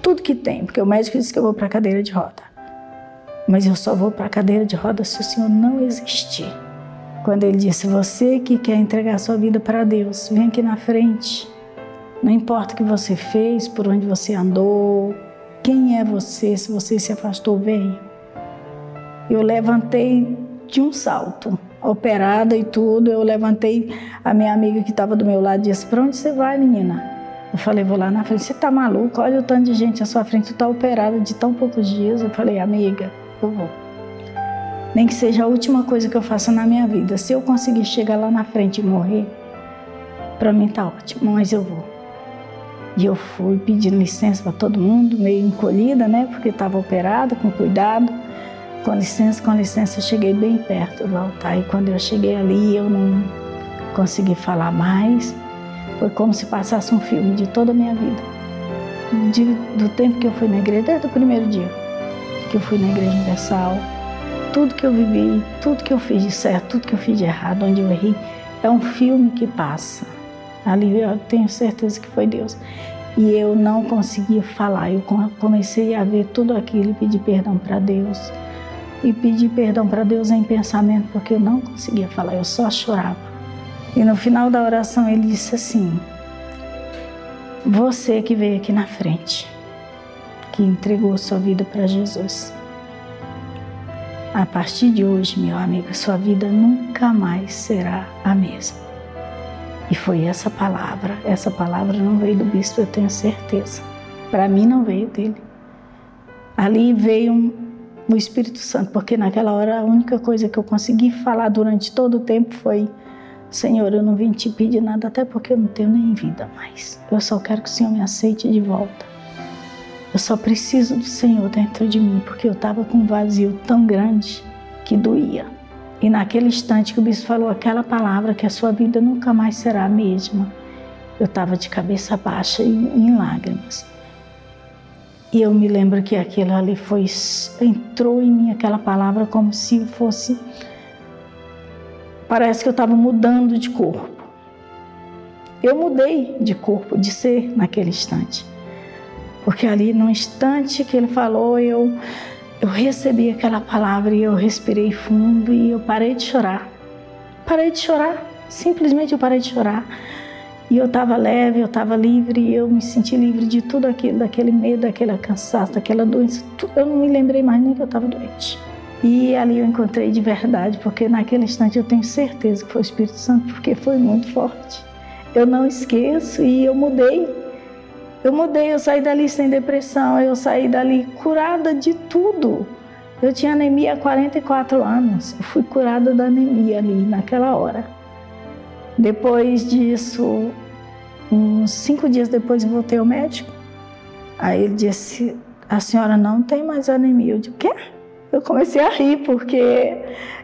tudo que tem, porque o médico disse que eu vou para a cadeira de roda. Mas eu só vou para a cadeira de roda se o Senhor não existir. Quando ele disse: Você que quer entregar sua vida para Deus, vem aqui na frente. Não importa o que você fez, por onde você andou, quem é você, se você se afastou, vem. Eu levantei de um salto, operada e tudo. Eu levantei, a minha amiga que estava do meu lado disse: Para onde você vai, menina? Eu falei: Vou lá na frente. Você está maluco? Olha o tanto de gente à sua frente, você está operada de tão poucos dias. Eu falei: Amiga, eu vou nem que seja a última coisa que eu faça na minha vida. Se eu conseguir chegar lá na frente e morrer, para mim tá ótimo, mas eu vou. E eu fui pedindo licença para todo mundo, meio encolhida, né? Porque estava operada, com cuidado. Com licença, com licença, eu cheguei bem perto do altar. E quando eu cheguei ali, eu não consegui falar mais. Foi como se passasse um filme de toda a minha vida. De, do tempo que eu fui na igreja, desde o primeiro dia que eu fui na Igreja Universal, tudo que eu vivi, tudo que eu fiz de certo, tudo que eu fiz de errado, onde eu errei, é um filme que passa. Ali eu tenho certeza que foi Deus. E eu não conseguia falar. Eu comecei a ver tudo aquilo e pedir perdão para Deus. E pedir perdão para Deus em pensamento, porque eu não conseguia falar, eu só chorava. E no final da oração ele disse assim: Você que veio aqui na frente, que entregou sua vida para Jesus a partir de hoje, meu amigo, sua vida nunca mais será a mesma. E foi essa palavra, essa palavra não veio do bispo, eu tenho certeza. Para mim não veio dele. Ali veio um, o Espírito Santo, porque naquela hora a única coisa que eu consegui falar durante todo o tempo foi: Senhor, eu não vim te pedir nada, até porque eu não tenho nem vida mais. Eu só quero que o Senhor me aceite de volta. Eu só preciso do Senhor dentro de mim, porque eu estava com um vazio tão grande que doía. E naquele instante que o bispo falou aquela palavra, que a sua vida nunca mais será a mesma, eu estava de cabeça baixa e em lágrimas. E eu me lembro que aquilo ali foi entrou em mim aquela palavra como se fosse parece que eu estava mudando de corpo. Eu mudei de corpo, de ser naquele instante. Porque ali no instante que ele falou, eu eu recebi aquela palavra e eu respirei fundo e eu parei de chorar. Parei de chorar, simplesmente eu parei de chorar. E eu estava leve, eu estava livre, eu me senti livre de tudo aquilo, daquele medo, daquela cansaço, daquela doença. Eu não me lembrei mais nem que eu estava doente. E ali eu encontrei de verdade, porque naquele instante eu tenho certeza que foi o Espírito Santo, porque foi muito forte. Eu não esqueço e eu mudei eu mudei, eu saí dali sem depressão, eu saí dali curada de tudo. Eu tinha anemia há 44 anos, eu fui curada da anemia ali naquela hora. Depois disso, uns cinco dias depois, eu voltei ao médico. Aí ele disse: A senhora não tem mais anemia. Eu disse: O quê? Eu comecei a rir, porque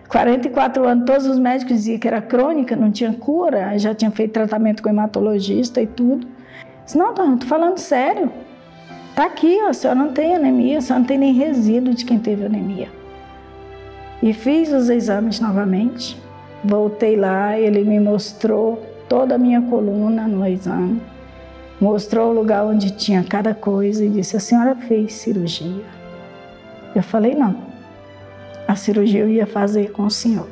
44 anos, todos os médicos diziam que era crônica, não tinha cura, já tinha feito tratamento com hematologista e tudo. Disse, não, dona, estou falando sério. Está aqui, ó, a senhora não tem anemia, a senhora não tem nem resíduo de quem teve anemia. E fiz os exames novamente. Voltei lá, ele me mostrou toda a minha coluna no exame. Mostrou o lugar onde tinha cada coisa e disse: A senhora fez cirurgia? Eu falei: Não. A cirurgia eu ia fazer com o senhor.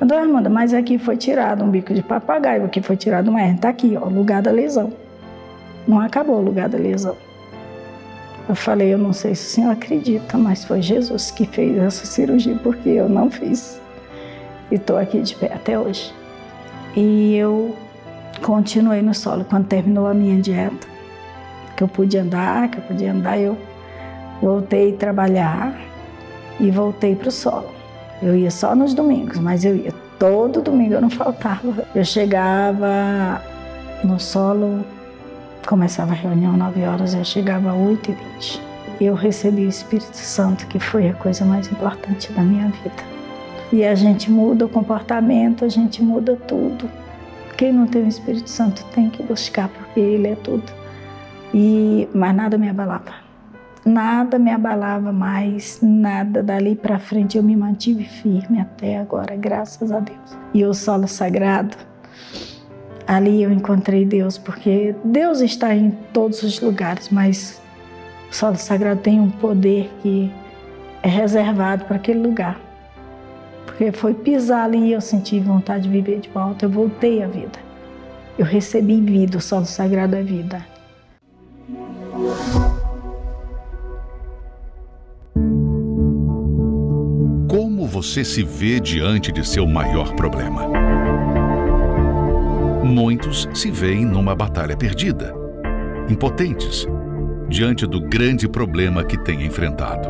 Dona Armanda, mas aqui foi tirado um bico de papagaio, aqui foi tirado uma hernia. Está aqui, ó, o lugar da lesão. Não acabou o lugar da lesão. Eu falei, eu não sei se o senhor acredita, mas foi Jesus que fez essa cirurgia porque eu não fiz. E estou aqui de pé até hoje. E eu continuei no solo. Quando terminou a minha dieta, que eu pude andar, que eu podia andar, eu voltei a trabalhar e voltei para o solo. Eu ia só nos domingos, mas eu ia todo domingo, eu não faltava. Eu chegava no solo, começava a reunião 9 horas, eu chegava às 8 e 20 Eu recebi o Espírito Santo, que foi a coisa mais importante da minha vida. E a gente muda o comportamento, a gente muda tudo. Quem não tem o Espírito Santo tem que buscar, porque Ele é tudo. E mas nada me abalava nada me abalava mais, nada dali para frente eu me mantive firme até agora, graças a Deus. E o solo sagrado, ali eu encontrei Deus, porque Deus está em todos os lugares, mas o solo sagrado tem um poder que é reservado para aquele lugar. Porque foi pisar ali e eu senti vontade de viver de volta, eu voltei à vida. Eu recebi vida, o solo sagrado é vida. você se vê diante de seu maior problema. Muitos se veem numa batalha perdida, impotentes, diante do grande problema que têm enfrentado.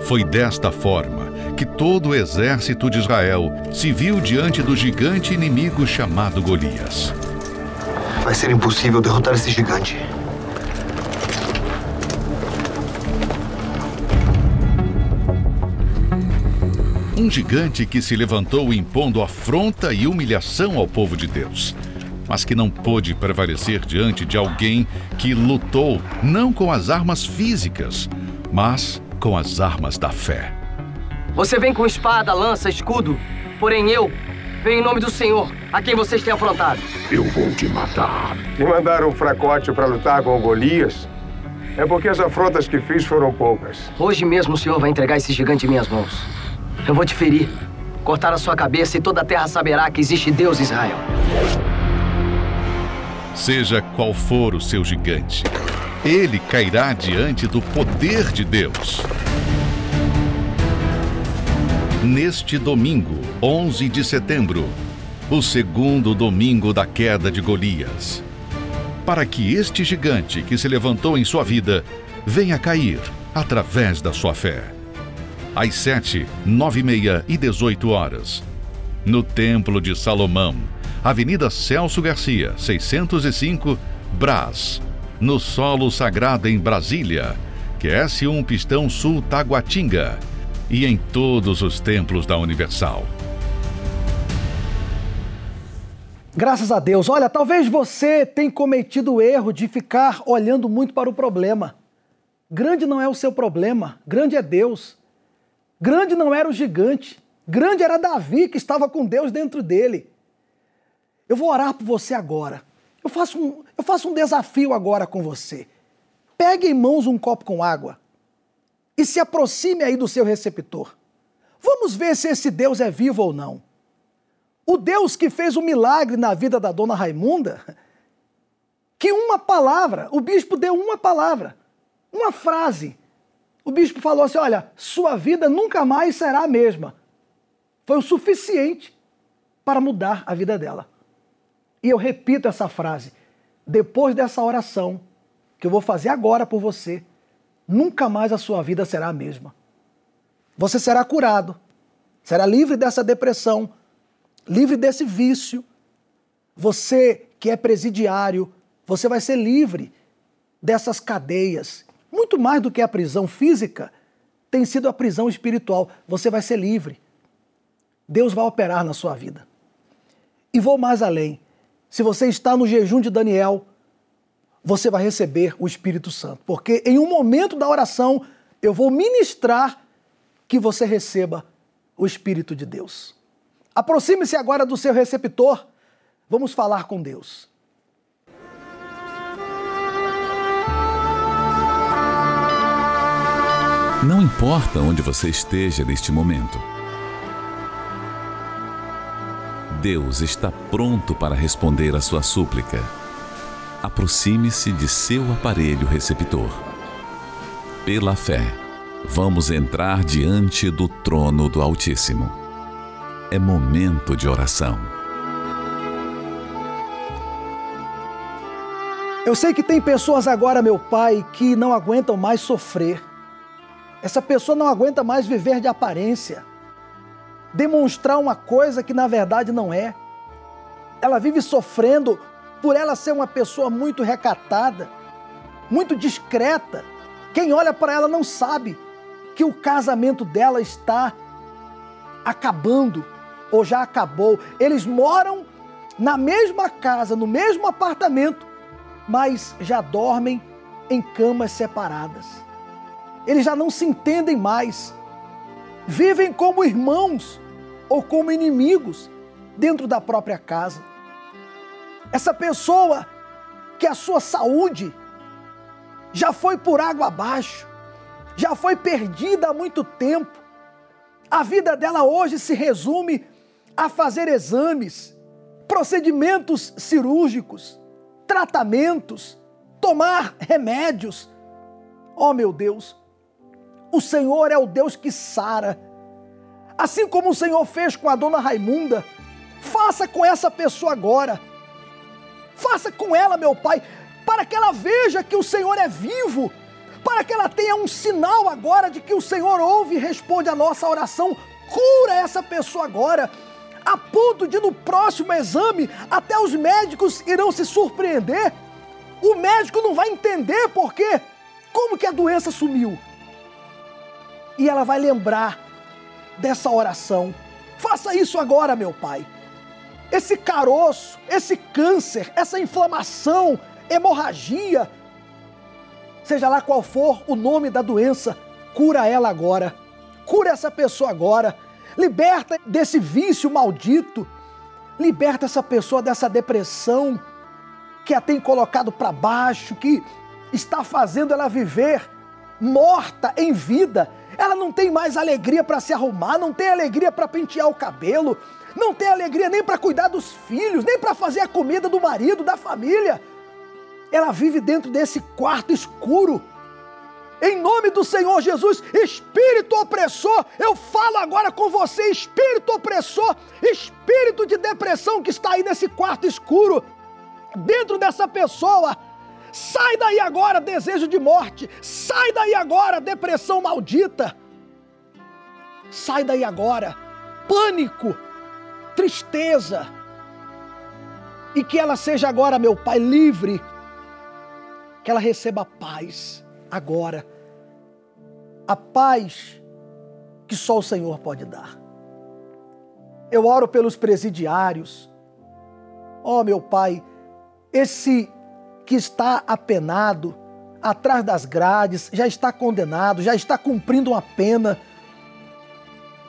Foi desta forma que todo o exército de Israel se viu diante do gigante inimigo chamado Golias. Vai ser impossível derrotar esse gigante. Um gigante que se levantou impondo afronta e humilhação ao povo de Deus, mas que não pôde prevalecer diante de alguém que lutou não com as armas físicas, mas com as armas da fé. Você vem com espada, lança, escudo, porém eu venho em nome do Senhor, a quem vocês têm afrontado. Eu vou te matar. Me mandaram um fracote para lutar com Golias? É porque as afrontas que fiz foram poucas. Hoje mesmo o Senhor vai entregar esse gigante em minhas mãos. Eu vou te ferir, cortar a sua cabeça e toda a terra saberá que existe Deus Israel. Seja qual for o seu gigante, ele cairá diante do poder de Deus. Neste domingo, 11 de setembro, o segundo domingo da queda de Golias, para que este gigante que se levantou em sua vida venha cair através da sua fé às 7, 9 e meia e 18 horas. No Templo de Salomão, Avenida Celso Garcia, 605, Brás. No Solo Sagrado em Brasília, QS1 Pistão Sul Taguatinga. E em todos os templos da Universal. Graças a Deus. Olha, talvez você tenha cometido o erro de ficar olhando muito para o problema. Grande não é o seu problema, grande é Deus. Grande não era o gigante, grande era Davi que estava com Deus dentro dele. Eu vou orar por você agora. Eu faço um, eu faço um desafio agora com você. Pegue em mãos um copo com água e se aproxime aí do seu receptor. Vamos ver se esse Deus é vivo ou não. O Deus que fez o um milagre na vida da dona Raimunda, que uma palavra, o bispo deu uma palavra, uma frase, o bispo falou assim: olha, sua vida nunca mais será a mesma. Foi o suficiente para mudar a vida dela. E eu repito essa frase. Depois dessa oração que eu vou fazer agora por você, nunca mais a sua vida será a mesma. Você será curado, será livre dessa depressão, livre desse vício. Você que é presidiário, você vai ser livre dessas cadeias muito mais do que a prisão física, tem sido a prisão espiritual. Você vai ser livre. Deus vai operar na sua vida. E vou mais além. Se você está no jejum de Daniel, você vai receber o Espírito Santo. Porque em um momento da oração, eu vou ministrar que você receba o Espírito de Deus. Aproxime-se agora do seu receptor. Vamos falar com Deus. Não importa onde você esteja neste momento, Deus está pronto para responder à sua súplica. Aproxime-se de seu aparelho receptor. Pela fé, vamos entrar diante do trono do Altíssimo. É momento de oração. Eu sei que tem pessoas agora, meu Pai, que não aguentam mais sofrer essa pessoa não aguenta mais viver de aparência, demonstrar uma coisa que na verdade não é. Ela vive sofrendo por ela ser uma pessoa muito recatada, muito discreta. Quem olha para ela não sabe que o casamento dela está acabando ou já acabou. Eles moram na mesma casa, no mesmo apartamento, mas já dormem em camas separadas. Eles já não se entendem mais. Vivem como irmãos ou como inimigos dentro da própria casa. Essa pessoa que a sua saúde já foi por água abaixo, já foi perdida há muito tempo. A vida dela hoje se resume a fazer exames, procedimentos cirúrgicos, tratamentos, tomar remédios. Oh meu Deus, o Senhor é o Deus que sara. Assim como o Senhor fez com a dona Raimunda, faça com essa pessoa agora. Faça com ela, meu Pai, para que ela veja que o Senhor é vivo, para que ela tenha um sinal agora de que o Senhor ouve e responde a nossa oração. Cura essa pessoa agora a ponto de no próximo exame até os médicos irão se surpreender. O médico não vai entender por quê, como que a doença sumiu. E ela vai lembrar dessa oração. Faça isso agora, meu pai. Esse caroço, esse câncer, essa inflamação, hemorragia, seja lá qual for o nome da doença, cura ela agora. Cura essa pessoa agora liberta desse vício maldito, liberta essa pessoa dessa depressão que a tem colocado para baixo, que está fazendo ela viver morta em vida. Ela não tem mais alegria para se arrumar, não tem alegria para pentear o cabelo, não tem alegria nem para cuidar dos filhos, nem para fazer a comida do marido, da família. Ela vive dentro desse quarto escuro em nome do Senhor Jesus, espírito opressor, eu falo agora com você, espírito opressor, espírito de depressão que está aí nesse quarto escuro, dentro dessa pessoa. Sai daí agora, desejo de morte. Sai daí agora, depressão maldita. Sai daí agora, pânico, tristeza. E que ela seja agora, meu Pai, livre. Que ela receba paz agora. A paz que só o Senhor pode dar. Eu oro pelos presidiários. Ó oh, meu Pai, esse que está apenado, atrás das grades, já está condenado, já está cumprindo uma pena.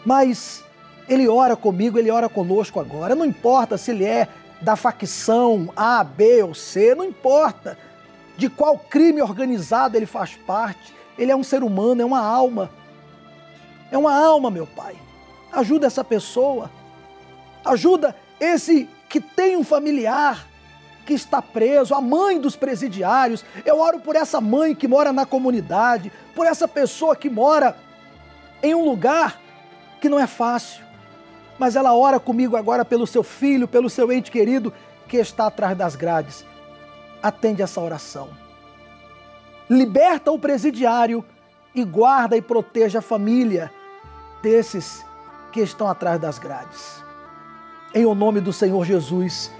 Mas ele ora comigo, ele ora conosco agora. Não importa se ele é da facção A, B ou C, não importa de qual crime organizado ele faz parte. Ele é um ser humano, é uma alma. É uma alma, meu Pai. Ajuda essa pessoa. Ajuda esse que tem um familiar que está preso, a mãe dos presidiários. Eu oro por essa mãe que mora na comunidade, por essa pessoa que mora em um lugar que não é fácil. Mas ela ora comigo agora pelo seu filho, pelo seu ente querido que está atrás das grades atende essa oração. Liberta o presidiário e guarda e proteja a família desses que estão atrás das grades. Em o nome do Senhor Jesus.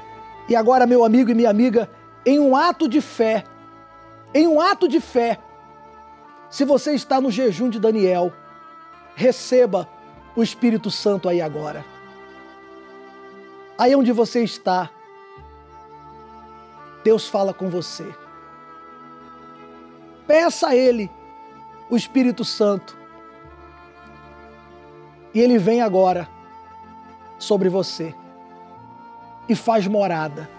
E agora, meu amigo e minha amiga, em um ato de fé, em um ato de fé, se você está no jejum de Daniel, receba o Espírito Santo aí agora. Aí onde você está, Deus fala com você. Peça a Ele o Espírito Santo. E Ele vem agora sobre você e faz morada.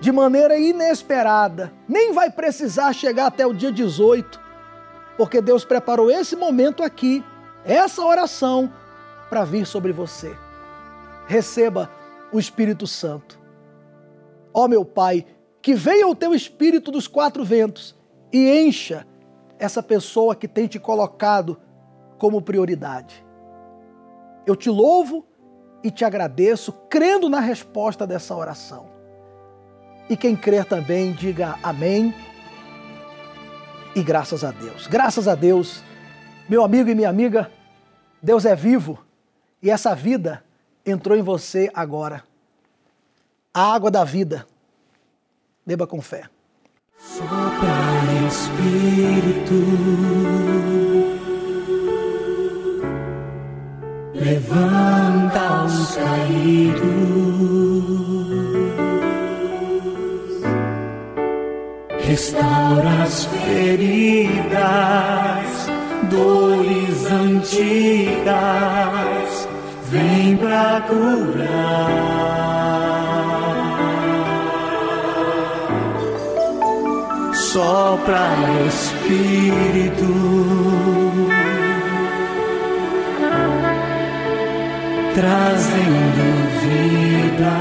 De maneira inesperada. Nem vai precisar chegar até o dia 18, porque Deus preparou esse momento aqui, essa oração, para vir sobre você. Receba o Espírito Santo. Ó meu Pai, que venha o teu Espírito dos quatro ventos e encha essa pessoa que tem te colocado como prioridade. Eu te louvo e te agradeço, crendo na resposta dessa oração. E quem crer também, diga amém. E graças a Deus. Graças a Deus, meu amigo e minha amiga, Deus é vivo e essa vida entrou em você agora. A água da vida. Beba com fé. Sopra Espírito, levanta os caídos, restaura as feridas, dores antigas, vem pra curar. sopra Espírito. Trazendo vida.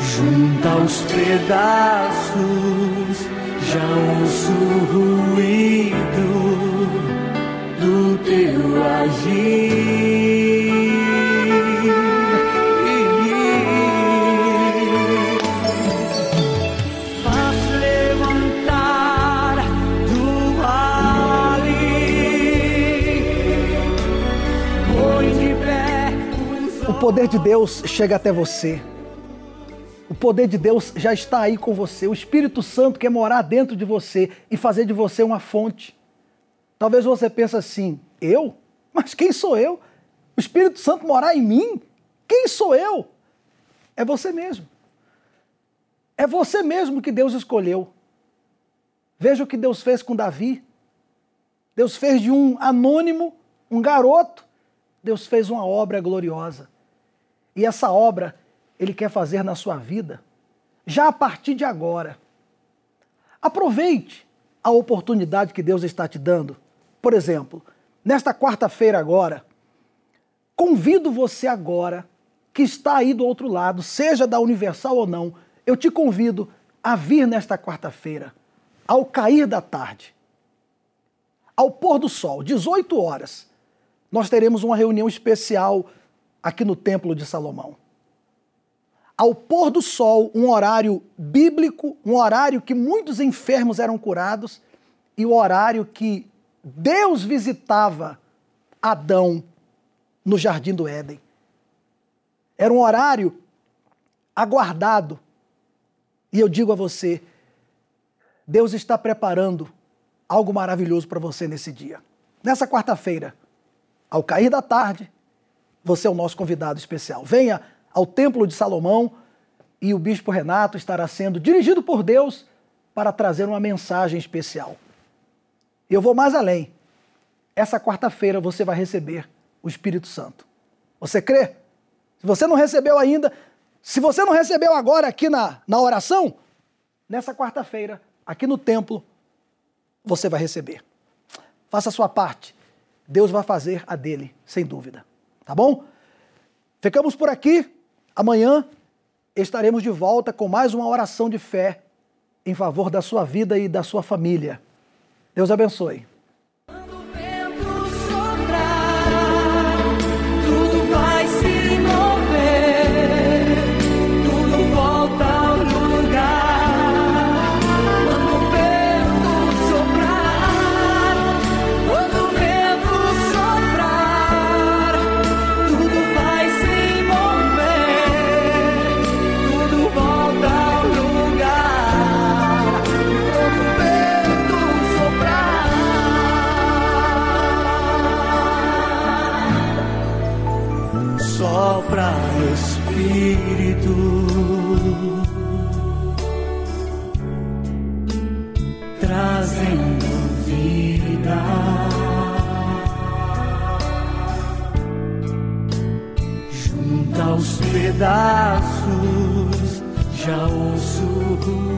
Junta os pedaços, já ouço o ruído do teu agir. Poder de Deus chega até você. O poder de Deus já está aí com você. O Espírito Santo quer morar dentro de você e fazer de você uma fonte. Talvez você pense assim: eu? Mas quem sou eu? O Espírito Santo morar em mim? Quem sou eu? É você mesmo. É você mesmo que Deus escolheu. Veja o que Deus fez com Davi. Deus fez de um anônimo, um garoto, Deus fez uma obra gloriosa. E essa obra ele quer fazer na sua vida já a partir de agora. Aproveite a oportunidade que Deus está te dando. Por exemplo, nesta quarta-feira agora, convido você agora que está aí do outro lado, seja da Universal ou não, eu te convido a vir nesta quarta-feira, ao cair da tarde, ao pôr do sol, 18 horas, nós teremos uma reunião especial aqui no Templo de Salomão. Ao pôr do sol, um horário bíblico, um horário que muitos enfermos eram curados e o horário que Deus visitava Adão no jardim do Éden. Era um horário aguardado. E eu digo a você, Deus está preparando algo maravilhoso para você nesse dia. Nessa quarta-feira, ao cair da tarde, você é o nosso convidado especial. Venha ao Templo de Salomão e o Bispo Renato estará sendo dirigido por Deus para trazer uma mensagem especial. Eu vou mais além. Essa quarta-feira você vai receber o Espírito Santo. Você crê? Se você não recebeu ainda, se você não recebeu agora aqui na, na oração, nessa quarta-feira, aqui no templo, você vai receber. Faça a sua parte. Deus vai fazer a dele, sem dúvida. Tá bom? Ficamos por aqui. Amanhã estaremos de volta com mais uma oração de fé em favor da sua vida e da sua família. Deus abençoe. Pedaços já ouço.